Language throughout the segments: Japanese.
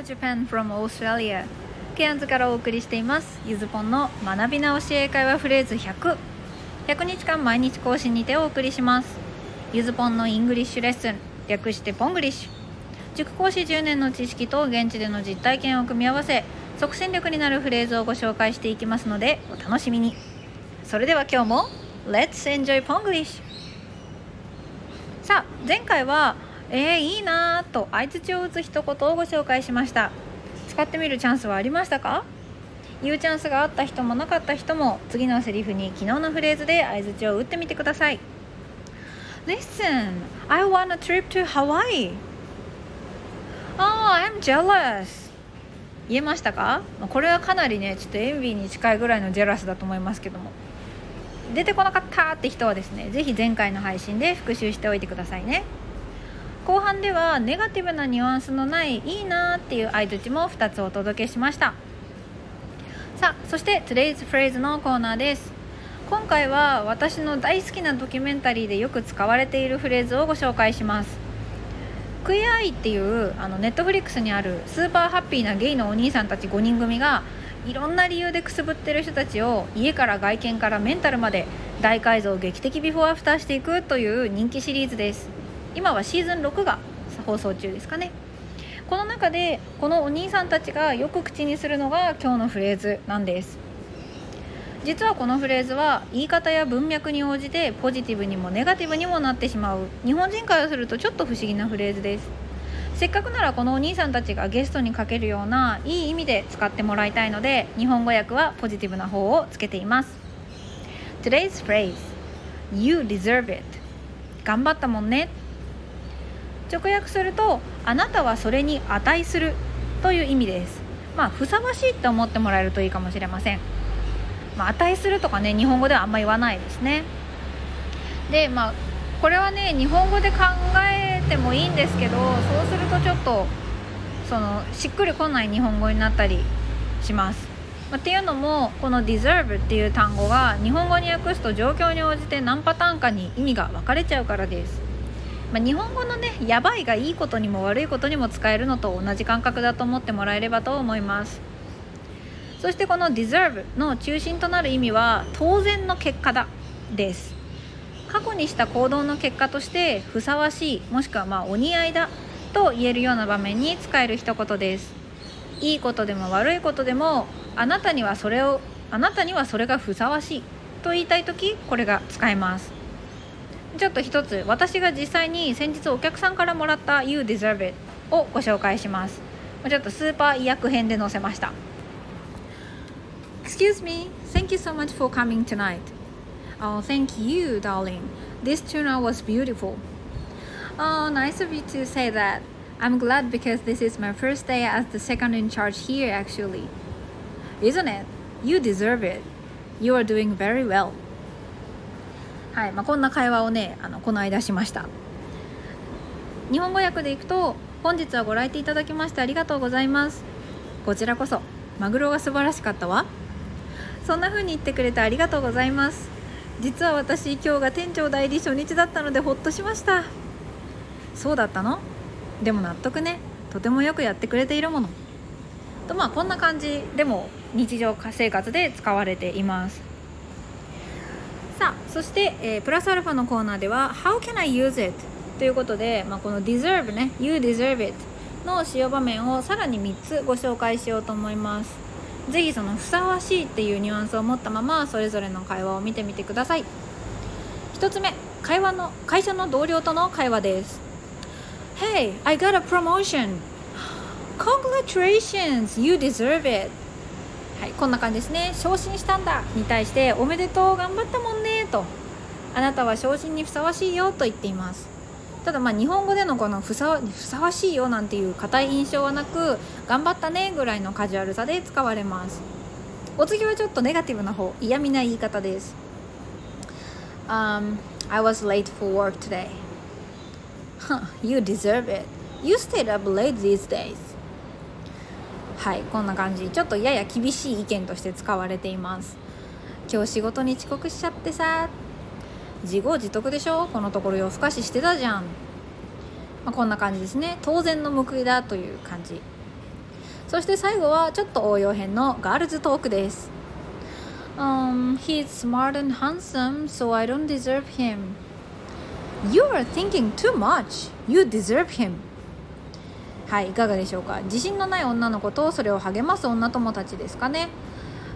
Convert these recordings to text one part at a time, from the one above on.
Hello Japan from Australia ケアンズからお送りしています。ゆずぽんの学び直し英会話フレーズ100 100日間毎日更新にてお送りします。ゆずぽんのイングリッシュレッスン略してポングリッシュ。塾講師10年の知識と現地での実体験を組み合わせ即戦力になるフレーズをご紹介していきますのでお楽しみに。それでは今日も Let's enjoy Ponglish さあ前回はえー、いいなと相槌を打つ一言をご紹介しました。使ってみるチャンスはありましたか？言うチャンスがあった人もなかった人も次のセリフに昨日のフレーズで相槌を打ってみてください。Listen, I want a trip to Hawaii. Oh, I'm jealous. 言えましたか？これはかなりねちょっとエンビーに近いぐらいのジェラスだと思いますけども。出てこなかったって人はですね是非前回の配信で復習しておいてくださいね。後半ではネガティブなニュアンスのないいいなっていう相槌も2つお届けしました。さあそして Today's Phrase のコーナーです。今回は私の大好きなドキュメンタリーでよく使われているフレーズをご紹介します。クイアアイっていうあのネットフリックスにあるスーパーハッピーなゲイのお兄さんたち5人組がいろんな理由でくすぶってる人たちを家から外見からメンタルまで大改造劇的ビフォーアフターしていくという人気シリーズです。今はシーズン6が放送中ですかね。この中でこのお兄さんたちがよく口にするのが今日のフレーズなんです。実はこのフレーズは言い方や文脈に応じてポジティブにもネガティブにもなってしまう。日本人からするとちょっと不思議なフレーズです。せっかくならこのお兄さんたちがゲストにかけるようないい意味で使ってもらいたいので日本語訳はポジティブな方をつけています。Today's phrase You deserve it. 頑張ったもんね。直訳するとあなたはそれに値するという意味です。まあふさわしいって思ってもらえるといいかもしれません、まあ、値するとかね日本語ではあんま言わないですね。でまあこれはね日本語で考えてもいいんですけどそうするとちょっとそのしっくりこない日本語になったりします。まっていうのもこの deserve っていう単語が日本語に訳すと状況に応じて何パターンかに意味が分かれちゃうからです。まあ、日本語のね「やばい」がいいことにも悪いことにも使えるのと同じ感覚だと思ってもらえればと思います。そしてこの deserve の中心となる意味は当然の結果だです。過去にした行動の結果としてふさわしいもしくはまあお似合いだと言えるような場面に使える一言です。いいことでも悪いことでもあなたにはそれをあなたにはそれがふさわしいと言いたい時これが使えます。ちょっと一つ私が実際に先日お客さんからもらった You Deserve It をご紹介しますちょっとスーパー医薬編で載せました Excuse me, thank you so much for coming tonight. Oh, thank you, darling. This tuna was beautiful. Oh, nice of you to say that. I'm glad because this is my first day as the second in charge here, actually. Isn't it? You deserve it. You are doing very well. はいまあ、こんな会話をねあのこの間しました。日本語訳でいくと本日はご来店いただきましてありがとうございます。こちらこそマグロが素晴らしかったわ。そんな風に言ってくれてありがとうございます。実は私今日が店長代理初日だったのでほっとしました。そうだったの？でも納得ね。とてもよくやってくれているもの。とまあこんな感じでも日常生活で使われています。さあそして、えー、プラスアルファのコーナーでは How can I use it? ということで、まあ、この deserve ね You deserve it の使用場面をさらに3つご紹介しようと思います。ぜひそのふさわしいっていうニュアンスを持ったままそれぞれの会話を見てみてください。1つ目会話の会社の同僚との会話です。Hey, I got a promotion. Congratulations, you deserve it. はい、こんな感じですね。昇進したんだ。に対しておめでとう頑張ったもんとあなたは昇進にふさわしいよと言っています。ただまあ日本語でのこのふさふさわしいよなんていう硬い印象はなく頑張ったねぐらいのカジュアルさで使われます。お次はちょっとネガティブな方嫌味な言い方です、um, I was late for work today. You deserve it. You stayed up late these days. はいこんな感じ。ちょっとやや厳しい意見として使われています。今日仕事に遅刻しちゃってさ。自業自得でしょ？このところ夜更かししてたじゃん、まあ、こんな感じですね。当然の報いだという感じ。そして最後はちょっと応用編のガールズトークです。Um, he's smart and handsome, so I don't deserve him. You are thinking too much. You deserve him. はいいかがでしょうか？自信のない女の子とそれを励ます女友達ですかね？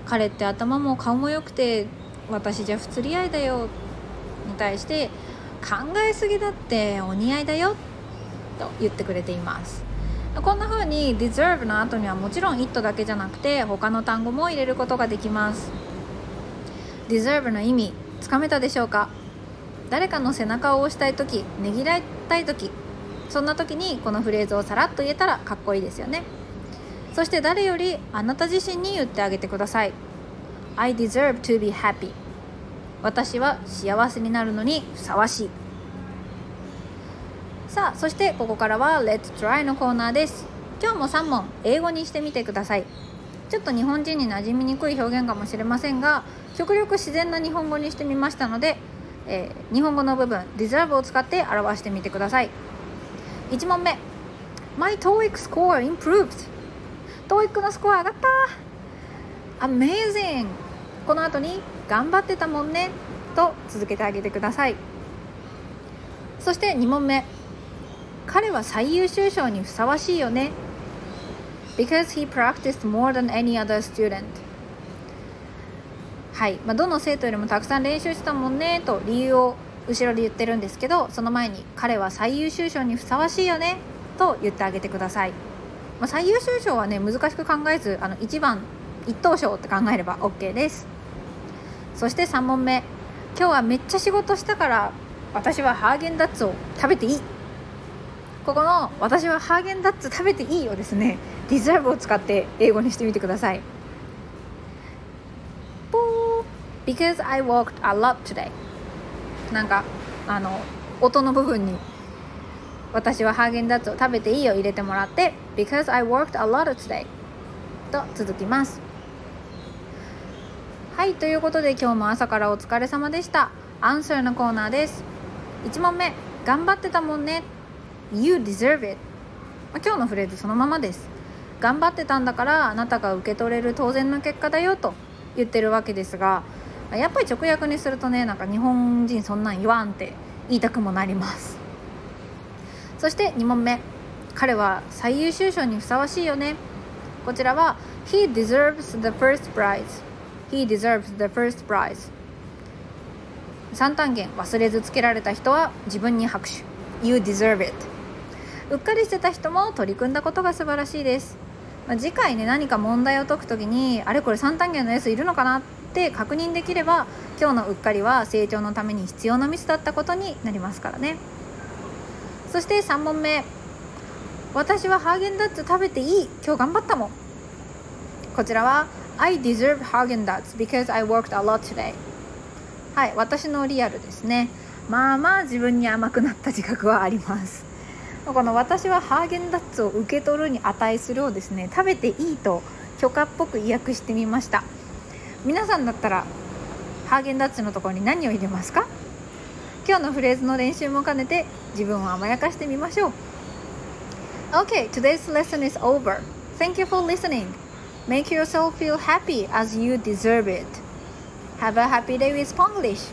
彼って頭も顔も良くて私じゃ不釣り合いだよに対して考えすぎだってお似合いだよ。と言ってくれています。こんな風に deserve の後にはもちろん it だけじゃなくて他の単語も入れることができます。deserve の意味つかめたでしょうか？誰かの背中を押したい時ねぎらいたい時そんな時にこのフレーズをさらっと言えたらかっこいいですよね。そして誰よりあなた自身に言ってあげてください。I deserve to be happy. 私は幸せになるのにふさわしい。さあそしてここからは Let's try のコーナーです。今日も3問英語にしてみてください。ちょっと日本人に馴染みにくい表現かもしれませんが極力自然な日本語にしてみましたので、えー、日本語の部分 deserve を使って表してみてください。1問目。My TOEIC score improved. TOEIC のスコア上がった。Amazing! この後に頑張ってたもんね。と続けてあげてください。そして2問目。彼は最優秀賞にふさわしいよね。Because he practiced more than any other student. はい、まあ、どの生徒よりもたくさん練習したもんね。と理由を後ろで言ってるんですけどその前に彼は最優秀賞にふさわしいよね。と言ってあげてください、まあ、最優秀賞はね難しく考えずあの1番1等賞って考えれば OK です。そして3問目。今日はめっちゃ仕事したから私はハーゲンダッツを食べていい。ここの「私はハーゲンダッツ食べていい」をですね「ディザーブを使って英語にしてみてください。Because I walked a lot today. なんかあの音の部分に私はハーゲンダッツを食べていいを入れてもらって Because I worked a lot today. と続きます。はいということで今日も朝からお疲れ様でした。アンサーのコーナーです。1問目頑張ってたもんね。You deserve it. 今日のフレーズそのままです。頑張ってたんだからあなたが受け取れる当然の結果だよと言ってるわけですがやっぱり直訳にするとねなんか日本人そんなん言わんって言いたくもなります。そして2問目。彼は最優秀賞にふさわしいよね。こちらは He deserves the first prize. He deserves the first prize. 3単元忘れずつけられた人は自分に拍手。You deserve it. うっかりしてた人も取り組んだことが素晴らしいです、まあ、次回ね何か問題を解くときにあれこれ3単元の S いるのかなって確認できれば今日のうっかりは成長のために必要なミスだったことになりますからね。そして3問目。私はハーゲンダッツ食べていい？今日頑張ったもん。こちらは I deserve Hagen-Dazs because I worked a lot today. はい私のリアルですね。まあまあ自分に甘くなった自覚はあります。この私はハーゲンダッツを受け取るに値するをですね食べていいと許可っぽく意訳してみました。皆さんだったらハーゲンダッツのところに何を入れますか？今日のフレーズの練習も兼ねて自分を甘やかしてみましょう Okay, today's lesson is over. Thank you for listening. Make yourself feel happy as you deserve it. Have a happy day with Ponglish.